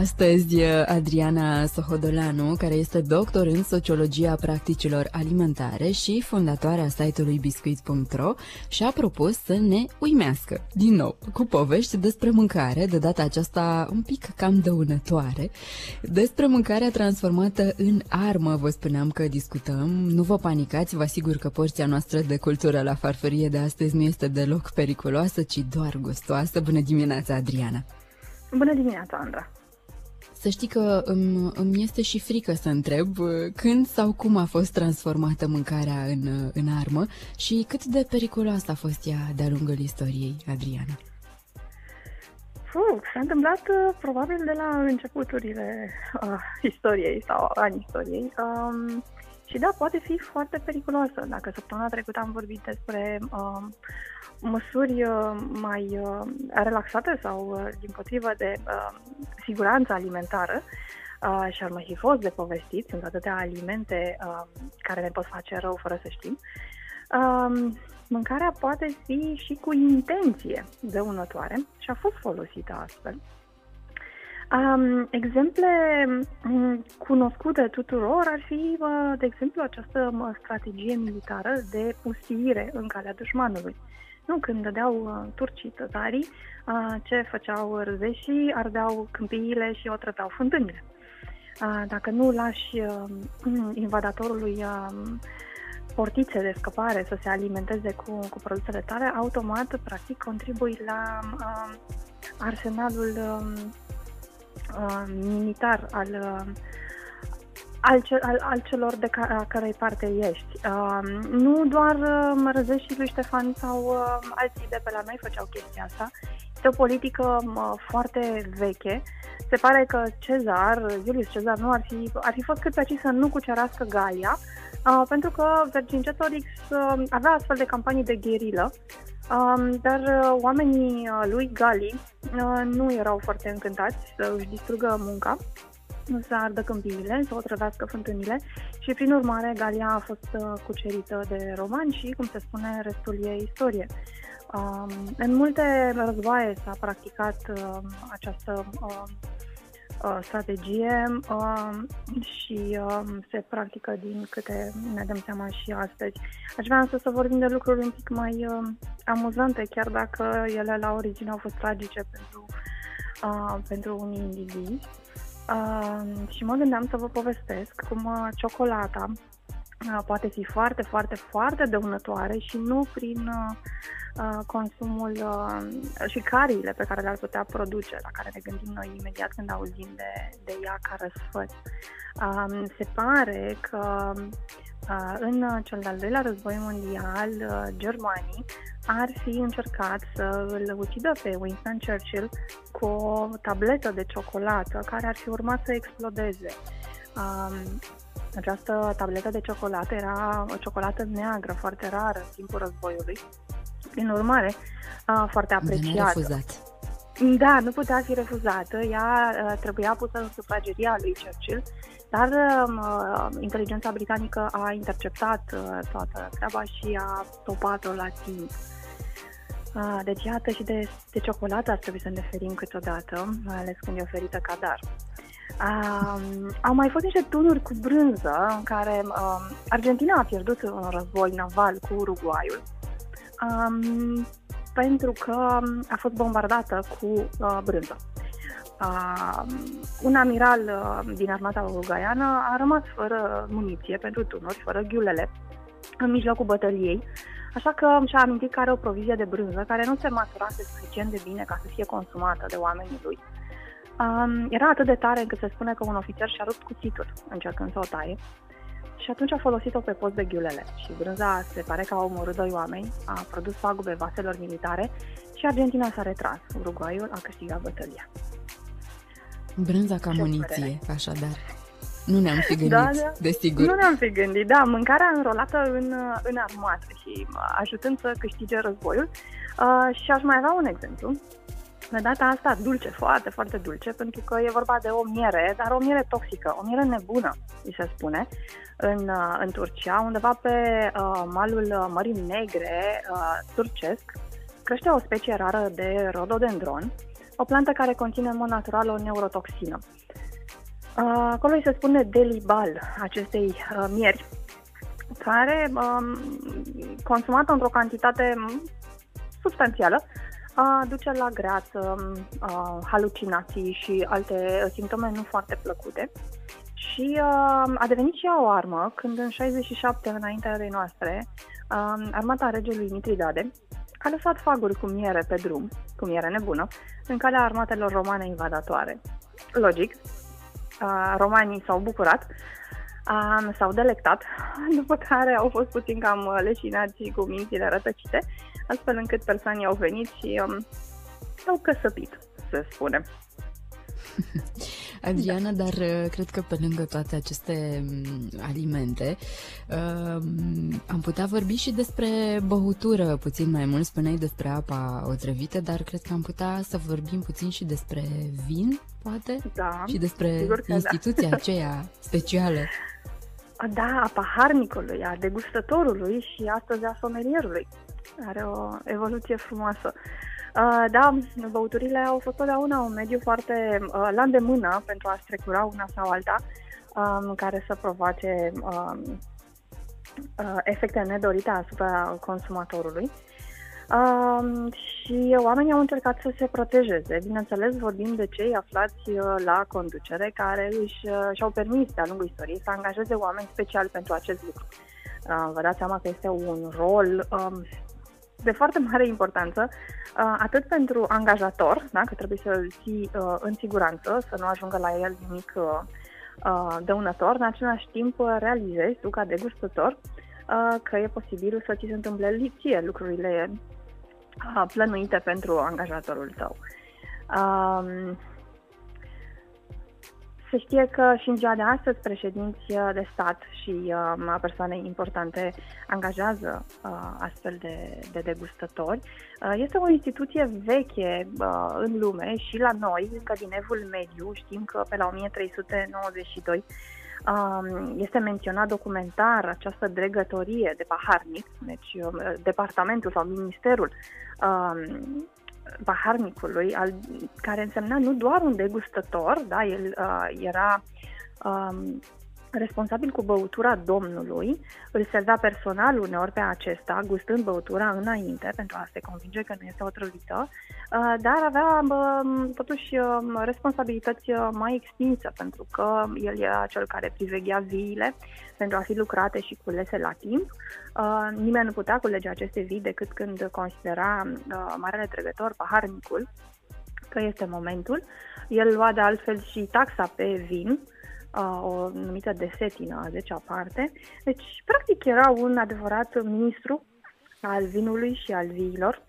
Astăzi, Adriana Sohodolanu, care este doctor în sociologia practicilor alimentare și fondatoarea site-ului biscuit.ro, și-a propus să ne uimească, din nou, cu povești despre mâncare, de data aceasta un pic cam dăunătoare, despre mâncarea transformată în armă, vă spuneam că discutăm. Nu vă panicați, vă asigur că porția noastră de cultură la farfurie de astăzi nu este deloc periculoasă, ci doar gustoasă. Bună dimineața, Adriana! Bună dimineața, Andra! Să știi că îmi, îmi este și frică să întreb uh, când sau cum a fost transformată mâncarea în, uh, în armă și cât de periculoasă a fost ea de-a lungul istoriei, Adriana. Fuh, s-a întâmplat uh, probabil de la începuturile uh, istoriei sau ani istoriei. Um, și da, poate fi foarte periculoasă. Dacă săptămâna trecută am vorbit despre uh, măsuri uh, mai uh, relaxate sau, uh, din potrivă, de siguranță alimentară, și ar mai fi fost de povestit, sunt atâtea alimente care ne pot face rău fără să știm, um, mâncarea poate fi și cu intenție dăunătoare și a fost folosită astfel. Um, exemple um, cunoscute tuturor ar fi, uh, de exemplu, această uh, strategie militară de pustire în calea dușmanului. Nu, când dădeau uh, turcii tătarii, uh, ce făceau răzeșii, ardeau câmpiile și o trăpeau fântânile. Uh, dacă nu lași uh, invadatorului uh, portițe de scăpare să se alimenteze cu, cu produsele tale, automat, practic, contribui la uh, arsenalul uh, uh, militar al uh, al, ce, al, al celor de ca, a cărei parte ești. Uh, nu doar uh, Răzeș și lui Ștefan sau uh, alții de pe la noi făceau chestia asta. Este o politică uh, foarte veche. Se pare că Cezar, Julius Cezar, nu ar fi, ar fi fost cât pe să nu cucerească Galia, uh, pentru că Vercingetorix uh, avea astfel de campanii de gherilă, Um, dar uh, oamenii uh, lui Gali uh, nu erau foarte încântați să își distrugă munca să ardă câmpiile, să otrăvească fântânile și, prin urmare, Galia a fost uh, cucerită de romani și, cum se spune, restul e istorie. Um, în multe războaie s-a practicat uh, această uh, uh, strategie uh, și uh, se practică din câte ne dăm seama și astăzi. Aș vrea însă să vorbim de lucruri un pic mai uh, amuzante, chiar dacă ele la origine au fost tragice pentru, uh, pentru unii indivizi. Uh, și mă gândeam să vă povestesc cum uh, ciocolata uh, poate fi foarte, foarte, foarte dăunătoare și nu prin uh, uh, consumul uh, și cariile pe care le-ar putea produce, la care ne gândim noi imediat când auzim de, de ea ca răsfăț. Uh, se pare că uh, în cel de-al doilea război mondial, uh, germanii ar fi încercat să îl ucidă pe Winston Churchill cu o tabletă de ciocolată care ar fi urmat să explodeze. Um, această tabletă de ciocolată era o ciocolată neagră, foarte rară în timpul războiului. Prin urmare, uh, foarte apreciată. Refuzat. Da, nu putea fi refuzată. Ea uh, trebuia pusă în sufrageria lui Churchill, dar uh, inteligența britanică a interceptat uh, toată treaba și a topat-o la timp. Ah, deci iată și de, de ciocolată ar trebui să ne ferim câteodată, mai ales când e oferită ca dar. Um, au mai fost niște tunuri cu brânză în care um, Argentina a pierdut un război naval cu Uruguayul um, pentru că a fost bombardată cu uh, brânză. Uh, un amiral uh, din armata uruguaiană a rămas fără muniție pentru tunuri, fără ghiulele, în mijlocul bătăliei Așa că și-a amintit că are o provizie de brânză care nu se maturase suficient de bine ca să fie consumată de oamenii lui. Um, era atât de tare încât se spune că un ofițer și-a rupt cuțitul încercând să o taie și atunci a folosit-o pe post de ghiulele și brânza se pare că a omorât doi oameni, a produs pagube vaselor militare și Argentina s-a retras. Uruguayul a câștigat bătălia. Brânza ca muniție, așadar. Nu ne-am fi gândit, da, da. desigur. Nu ne-am fi gândit, da. Mâncarea înrolată în, în armată și ajutând să câștige războiul. Uh, și aș mai avea un exemplu. De data asta dulce, foarte, foarte dulce, pentru că e vorba de o miere, dar o miere toxică, o miere nebună, îi se spune, în, uh, în Turcia, undeva pe uh, malul Mării Negre uh, turcesc, crește o specie rară de rododendron, o plantă care conține în mod natural o neurotoxină. Uh, acolo îi se spune delibal acestei uh, mieri, care, um, consumată într-o cantitate substanțială, uh, duce la greață, uh, halucinații și alte simptome nu foarte plăcute. Și uh, a devenit și ea o armă când în 67 înaintea de noastre, uh, armata regelui Mitridade a lăsat faguri cu miere pe drum, cu miere nebună, în calea armatelor romane invadatoare. Logic, uh, romanii s-au bucurat, uh, s-au delectat, după care au fost puțin cam leșinați cu mințile rătăcite, astfel încât persoanii au venit și um, s-au căsăpit, să spunem. Adriana, dar uh, cred că pe lângă toate aceste mm, alimente um, am putea vorbi și despre băutură puțin mai mult. Spuneai despre apa otrăvită, dar cred că am putea să vorbim puțin și despre vin, poate? Da. Și despre da. instituția da. aceea specială. Da, a paharnicului, a degustătorului și astăzi a somelierului. Are o evoluție frumoasă. Uh, da, băuturile au fost totdeauna un mediu foarte uh, la îndemână pentru a strecura una sau alta, um, care să provoace um, uh, efecte nedorite asupra consumatorului. Um, și oamenii au încercat să se protejeze. Bineînțeles, vorbim de cei aflați la conducere care își, și-au permis de-a lungul istoriei să angajeze oameni special pentru acest lucru. Uh, vă dați seama că este un rol um, de foarte mare importanță, uh, atât pentru angajator, da, că trebuie să-l ții uh, în siguranță, să nu ajungă la el nimic uh, dăunător, în același timp realizezi tu ca degustător că e posibil să ți se întâmple lipsie lucrurile plănuite pentru angajatorul tău. Um, se știe că și în ziua de astăzi președinți de stat și uh, persoane importante angajează uh, astfel de, de degustători. Uh, este o instituție veche uh, în lume și la noi, încă din Evul Mediu, știm că pe la 1392 um, este menționat documentar această dregătorie de paharnic, deci uh, departamentul sau ministerul um, paharnicului, al, care însemna nu doar un degustător, da, el uh, era um, responsabil cu băutura domnului, îl servea personal uneori pe acesta, gustând băutura înainte, pentru a se convinge că nu este otrăvită, uh, dar avea totuși um, responsabilități uh, mai extinse, pentru că el era cel care priveghea viile pentru a fi lucrate și culese la timp. Uh, nimeni nu putea culege aceste vii decât când considera marele trecător paharnicul că este momentul. El lua de altfel și taxa pe vin, o numită desetină, a zecea parte. Deci, practic, era un adevărat ministru al vinului și al viilor.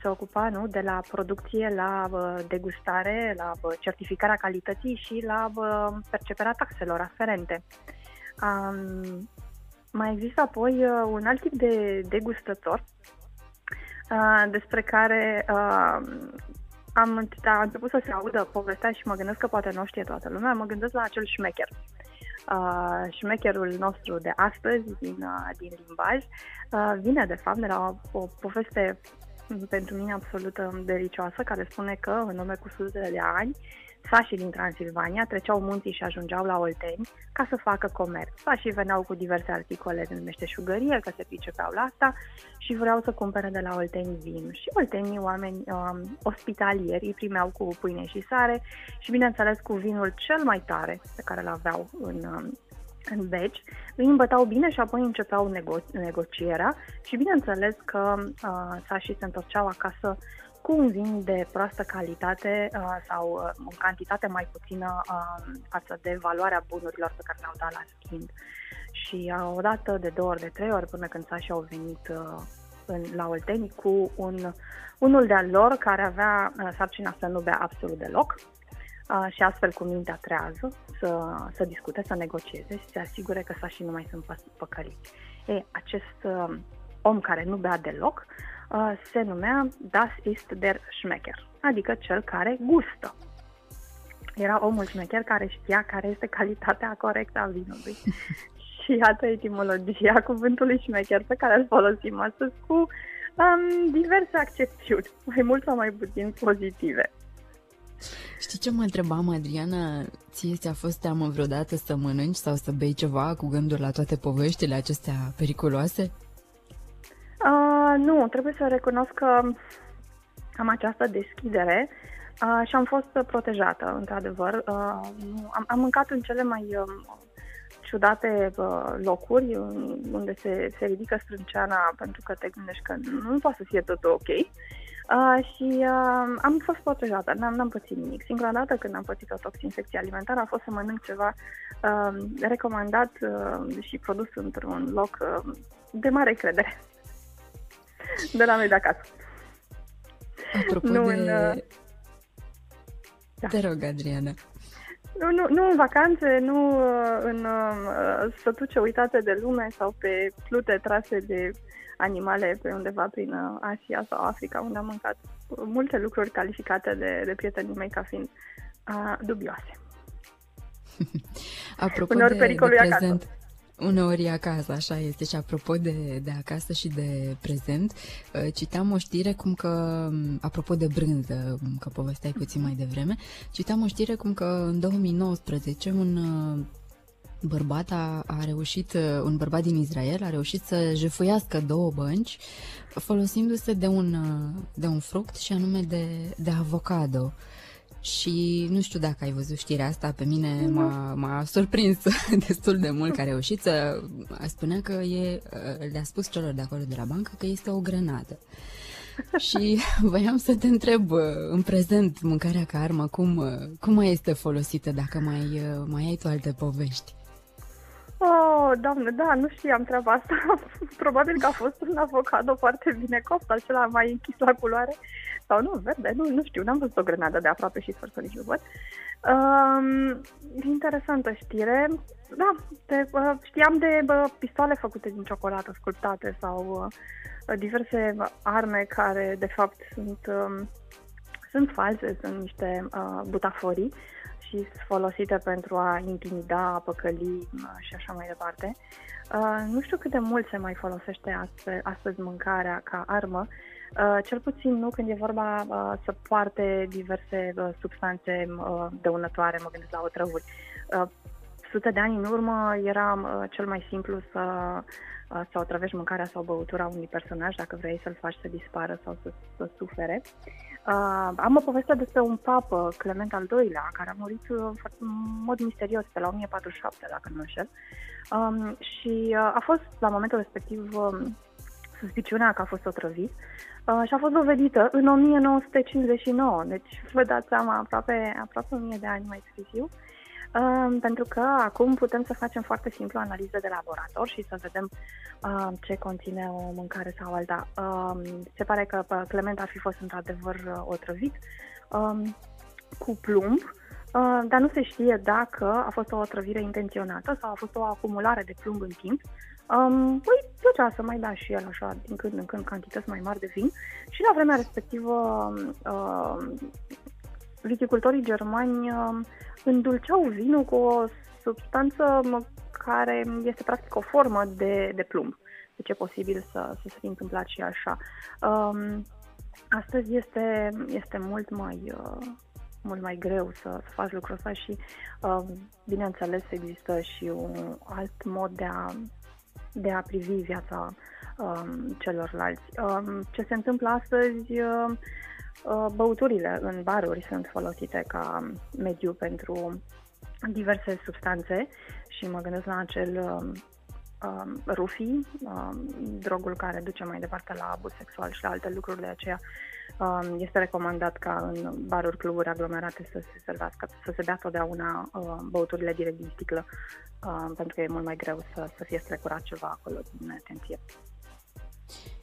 Se ocupa nu, de la producție la degustare, la certificarea calității și la perceperea taxelor aferente. Um, mai există apoi uh, un alt tip de degustător uh, despre care uh, am, a început să se audă povestea și mă gândesc că poate nu știe toată lumea, mă gândesc la acel șmecher. Uh, șmecherul nostru de astăzi, din, uh, din limbaj, uh, vine de fapt de la o, o poveste pentru mine absolut delicioasă, care spune că în urmă cu sute de ani Sașii din Transilvania treceau munții și ajungeau la Olteni ca să facă comerț. Sașii veneau cu diverse articole din meșteșugărie, că se pricepeau la asta și vreau să cumpere de la Olteni vin. Și Oltenii, oameni um, ospitalieri, îi primeau cu pâine și sare și, bineînțeles, cu vinul cel mai tare pe care îl aveau în, um, în beci, îi îmbătau bine și apoi începeau nego- negocierea și bineînțeles că uh, sașii se întorceau acasă cu un vin de proastă calitate uh, sau uh, în cantitate mai puțină uh, față de valoarea bunurilor pe care le-au dat la schimb. Și uh, odată, de două ori, de trei ori, până când sașii au venit uh, în, la Olteni cu un, unul de-al lor care avea uh, sarcina să nu bea absolut deloc uh, și astfel cu mintea trează să, să discute, să negocieze și să se asigure că sașii nu mai sunt păcăliți. E, acest uh, om care nu bea deloc uh, se numea Das ist der Schmecker. adică cel care gustă. Era omul șmecher care știa care este calitatea corectă a vinului. și iată etimologia cuvântului șmecher pe care îl folosim astăzi cu um, diverse accepțiuni, mai mult sau mai puțin pozitive. Știi ce mă întrebam, Adriana? Ție ți-a fost teamă vreodată să mănânci sau să bei ceva cu gânduri la toate poveștile acestea periculoase? Uh, nu, trebuie să recunosc că am această deschidere uh, și am fost protejată, într-adevăr. Uh, am, am mâncat în cele mai uh, ciudate uh, locuri unde se, se ridică strânceana pentru că te gândești că nu poate să fie tot ok. Uh, și uh, am fost protejată, n-am, n-am pățit nimic. Singura dată când am pățit o toxinfecție alimentară a fost să mănânc ceva uh, recomandat uh, și produs într-un loc uh, de mare credere. De la noi de acasă. Apropo nu de... În, uh... da. Te rog, Adriana. Nu, nu, nu în vacanțe, nu uh, în uh, sătuce uitate de lume sau pe plute trase de animale pe undeva prin uh, Asia sau Africa, unde am mâncat multe lucruri calificate de, de prietenii mei ca fiind uh, dubioase. Apropo Uneori de, de prezent, acasă. Uneori acasă, așa este. Și apropo de, de acasă și de prezent, uh, citeam o știre cum că, um, apropo de brânză, că povesteai puțin mai devreme, citeam o știre cum că în 2019 un uh, bărbat a, a reușit, uh, un bărbat din Israel a reușit să jefuiască două bănci folosindu-se de un, de un fruct și anume de, de avocado. Și nu știu dacă ai văzut știrea asta, pe mine m-a, m-a surprins destul de mult că a reușit să spunea că e, le-a spus celor de acolo de la bancă că este o grenadă. și voiam să te întreb în prezent mâncarea ca armă, cum, cum mai este folosită, dacă mai, mai ai tu alte povești? Oh, doamne, da, nu știam treaba asta. Probabil că a fost un avocado foarte bine copt, acela mai închis la culoare. Sau nu, verde, nu, nu știu, n-am văzut o grenadă de aproape și sper să nici nu văd. Um, interesantă știre. Da, de, uh, știam de uh, pistoale făcute din ciocolată, sculptate sau uh, diverse arme care, de fapt, sunt, uh, sunt false, sunt niște uh, butaforii și folosite pentru a intimida, a păcăli și așa mai departe. Uh, nu știu cât de mult se mai folosește astăzi, astăzi mâncarea ca armă, uh, cel puțin nu când e vorba uh, să poarte diverse uh, substanțe uh, dăunătoare, mă gândesc la otrăvuri. Uh, sute de ani în urmă era uh, cel mai simplu să, uh, să otrăvești mâncarea sau băutura unui personaj dacă vrei să-l faci să dispară sau să, să sufere. Uh, am o poveste despre un papă, Clement al II-lea, care a murit uh, în mod misterios pe la 1047, dacă nu înșel. Um, și uh, a fost, la momentul respectiv, um, suspiciunea că a fost otrăvit uh, și a fost dovedită în 1959, deci vă dați seama, aproape, aproape 1000 de ani mai târziu. Uh, Uh, pentru că acum putem să facem foarte simplu analize de laborator și să vedem uh, ce conține o mâncare sau alta. Uh, se pare că Clement ar fi fost într-adevăr uh, otrăvit uh, cu plumb, uh, dar nu se știe dacă a fost o otrăvire intenționată sau a fost o acumulare de plumb în timp. Um, păi plăcea să mai da și el așa din când în când cantități mai mari de vin și la vremea respectivă uh, viticultorii germani uh, îndulceau vinul cu o substanță care este practic o formă de, de plumb. Deci e posibil să, să se fi întâmplat și așa. Um, astăzi este, este mult mai, uh, mult mai greu să, să faci lucrul ăsta și, uh, bineînțeles, există și un alt mod de a, de a privi viața um, celorlalți. Um, ce se întâmplă astăzi uh, Uh, băuturile în baruri sunt folosite ca mediu pentru diverse substanțe și mă gândesc la acel um, um, rufi, um, drogul care duce mai departe la abuz sexual și la alte lucruri de aceea. Um, este recomandat ca în baruri, cluburi aglomerate să se servească, să se bea totdeauna uh, băuturile direct din sticlă, uh, pentru că e mult mai greu să, să fie strecurat ceva acolo din atenție.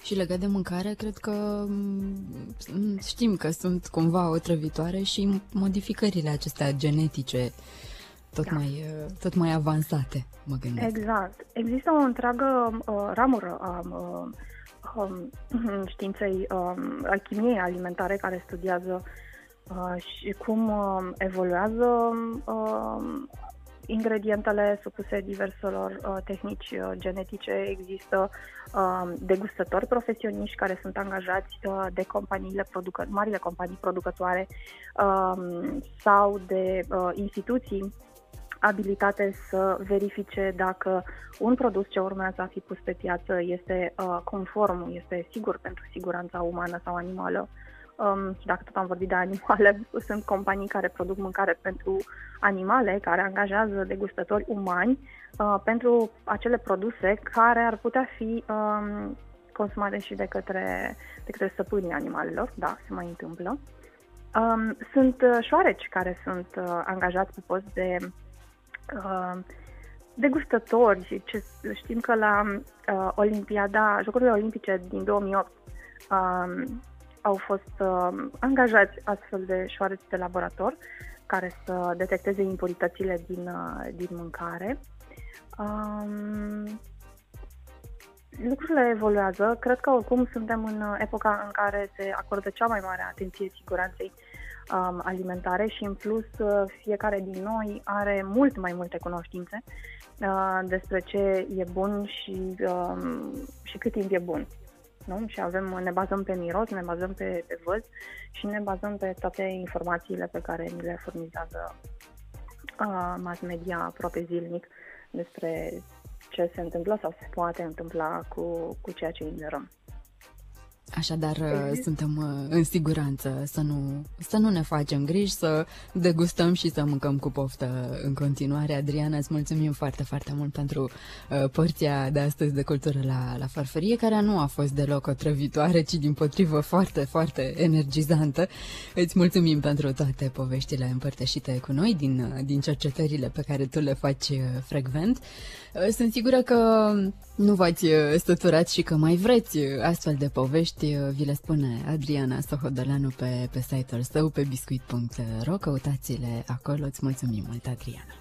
Și legat de mâncare, cred că mm, știm că sunt cumva otrăvitoare și modificările acestea genetice tot, da. mai, tot mai avansate, mă gândesc. Exact. Există o întreagă uh, ramură a uh, um, științei, uh, alchimiei alimentare care studiază uh, și cum uh, evoluează uh, ingredientele supuse diverselor uh, tehnici uh, genetice. Există uh, degustători profesioniști care sunt angajați uh, de companiile producă- marile companii producătoare uh, sau de uh, instituții abilitate să verifice dacă un produs ce urmează a fi pus pe piață este uh, conform, este sigur pentru siguranța umană sau animală. Um, și dacă tot am vorbit de animale, sunt companii care produc mâncare pentru animale, care angajează degustători umani uh, pentru acele produse care ar putea fi um, consumate și de către, de către stăpânii animalelor. Da, se mai întâmplă. Um, sunt uh, șoareci care sunt uh, angajați pe post de uh, degustători și ce, știm că la uh, Olimpiada, Jocurile Olimpice din 2008 uh, au fost uh, angajați astfel de șoareci de laborator care să detecteze impuritățile din, uh, din mâncare. Um, lucrurile evoluează. Cred că oricum suntem în epoca în care se acordă cea mai mare atenție siguranței um, alimentare și în plus uh, fiecare din noi are mult mai multe cunoștințe uh, despre ce e bun și, um, și cât timp e bun. Nu? Și avem, ne bazăm pe miros, ne bazăm pe, pe văz și ne bazăm pe toate informațiile pe care ni le furnizează uh, mass media aproape zilnic despre ce se întâmplă sau se poate întâmpla cu, cu ceea ce ignorăm. Așadar, Exist? suntem uh, în siguranță să nu, să nu ne facem griji, să degustăm și să mâncăm cu poftă în continuare. Adriana, îți mulțumim foarte, foarte mult pentru uh, porția de astăzi de cultură la, la farfurie, care nu a fost deloc otrăvitoare, ci din potrivă foarte, foarte energizantă. Îți mulțumim pentru toate poveștile împărtășite cu noi din, uh, din cercetările pe care tu le faci uh, frecvent. Uh, sunt sigură că nu v-ați stăturat și că mai vreți astfel de povești povești vi le spune Adriana Sohodolanu pe, pe site-ul său, pe biscuit.ro. Căutați-le acolo. Îți mulțumim mult, Adriana.